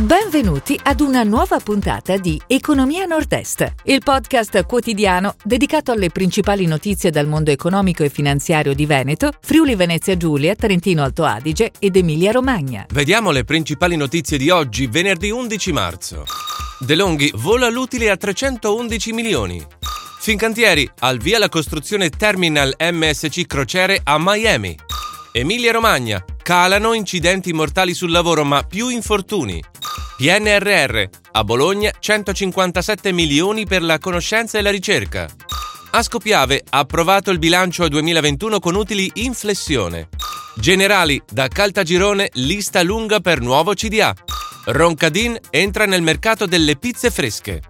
Benvenuti ad una nuova puntata di Economia Nord-Est, il podcast quotidiano dedicato alle principali notizie dal mondo economico e finanziario di Veneto, Friuli Venezia Giulia, Trentino Alto Adige ed Emilia Romagna. Vediamo le principali notizie di oggi, venerdì 11 marzo. De Longhi vola l'utile a 311 milioni. Fincantieri, al via la costruzione Terminal MSC Crociere a Miami. Emilia Romagna, calano incidenti mortali sul lavoro ma più infortuni. PNRR, a Bologna 157 milioni per la conoscenza e la ricerca. Ascopiave ha approvato il bilancio 2021 con utili in flessione. Generali, da Caltagirone lista lunga per nuovo CDA. Roncadin entra nel mercato delle pizze fresche.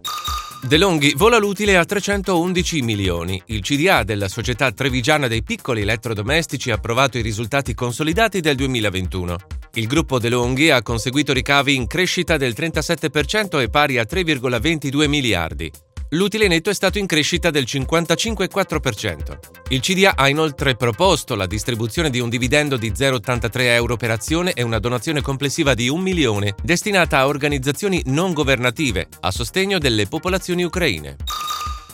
De Longhi vola l'utile a 311 milioni. Il CDA della società trevigiana dei piccoli elettrodomestici ha approvato i risultati consolidati del 2021. Il gruppo De Longhi ha conseguito ricavi in crescita del 37% e pari a 3,22 miliardi. L'utile netto è stato in crescita del 55,4%. Il CDA ha inoltre proposto la distribuzione di un dividendo di 0,83 euro per azione e una donazione complessiva di un milione destinata a organizzazioni non governative a sostegno delle popolazioni ucraine.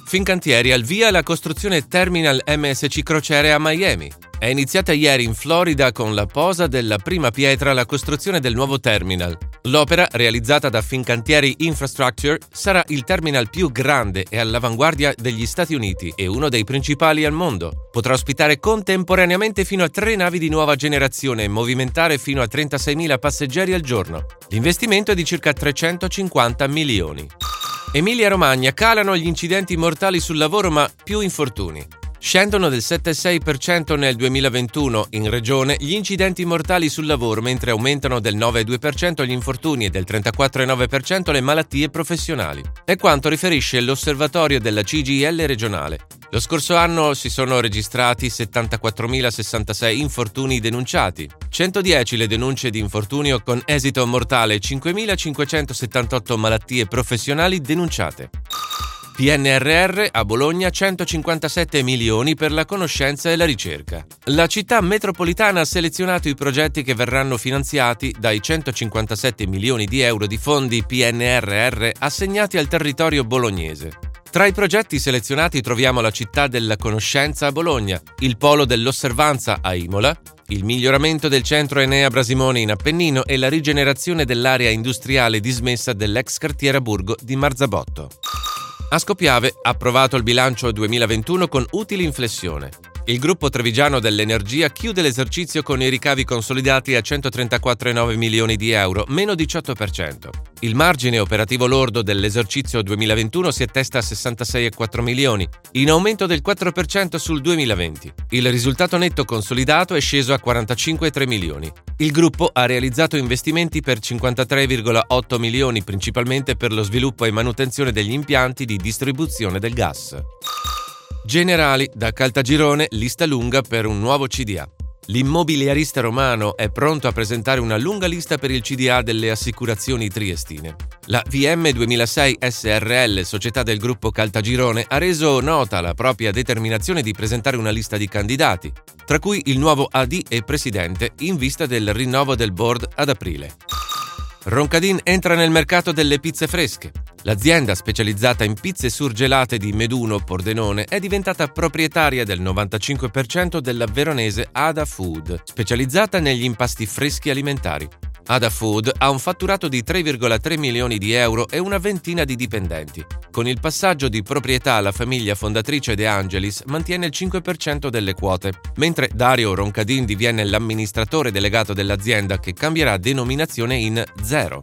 Fincantieri al via la costruzione Terminal MSC Crociere a Miami. È iniziata ieri in Florida con la posa della prima pietra la costruzione del nuovo terminal. L'opera, realizzata da Fincantieri Infrastructure, sarà il terminal più grande e all'avanguardia degli Stati Uniti e uno dei principali al mondo. Potrà ospitare contemporaneamente fino a tre navi di nuova generazione e movimentare fino a 36.000 passeggeri al giorno. L'investimento è di circa 350 milioni. Emilia-Romagna calano gli incidenti mortali sul lavoro ma più infortuni. Scendono del 7,6% nel 2021 in regione gli incidenti mortali sul lavoro, mentre aumentano del 9,2% gli infortuni e del 34,9% le malattie professionali. È quanto riferisce l'osservatorio della CGIL regionale. Lo scorso anno si sono registrati 74.066 infortuni denunciati, 110 le denunce di infortunio con esito mortale e 5.578 malattie professionali denunciate. PNRR a Bologna 157 milioni per la conoscenza e la ricerca. La città metropolitana ha selezionato i progetti che verranno finanziati dai 157 milioni di euro di fondi PNRR assegnati al territorio bolognese. Tra i progetti selezionati troviamo la città della conoscenza a Bologna, il polo dell'osservanza a Imola, il miglioramento del centro Enea Brasimone in Appennino e la rigenerazione dell'area industriale dismessa dell'ex cartiera Burgo di Marzabotto. Ascopiave ha approvato il bilancio 2021 con utili in flessione. Il gruppo trevigiano dell'energia chiude l'esercizio con i ricavi consolidati a 134,9 milioni di euro, meno 18%. Il margine operativo lordo dell'esercizio 2021 si attesta a 66,4 milioni, in aumento del 4% sul 2020. Il risultato netto consolidato è sceso a 45,3 milioni. Il gruppo ha realizzato investimenti per 53,8 milioni principalmente per lo sviluppo e manutenzione degli impianti di distribuzione del gas. Generali, da Caltagirone, lista lunga per un nuovo CDA. L'immobiliarista romano è pronto a presentare una lunga lista per il CDA delle assicurazioni triestine. La VM 2006 SRL, società del gruppo Caltagirone, ha reso nota la propria determinazione di presentare una lista di candidati, tra cui il nuovo AD e presidente, in vista del rinnovo del board ad aprile. Roncadin entra nel mercato delle pizze fresche. L'azienda specializzata in pizze surgelate di Meduno Pordenone è diventata proprietaria del 95% della veronese Ada Food, specializzata negli impasti freschi alimentari. Ada Food ha un fatturato di 3,3 milioni di euro e una ventina di dipendenti. Con il passaggio di proprietà la famiglia fondatrice De Angelis mantiene il 5% delle quote, mentre Dario Roncadin diviene l'amministratore delegato dell'azienda che cambierà denominazione in Zero.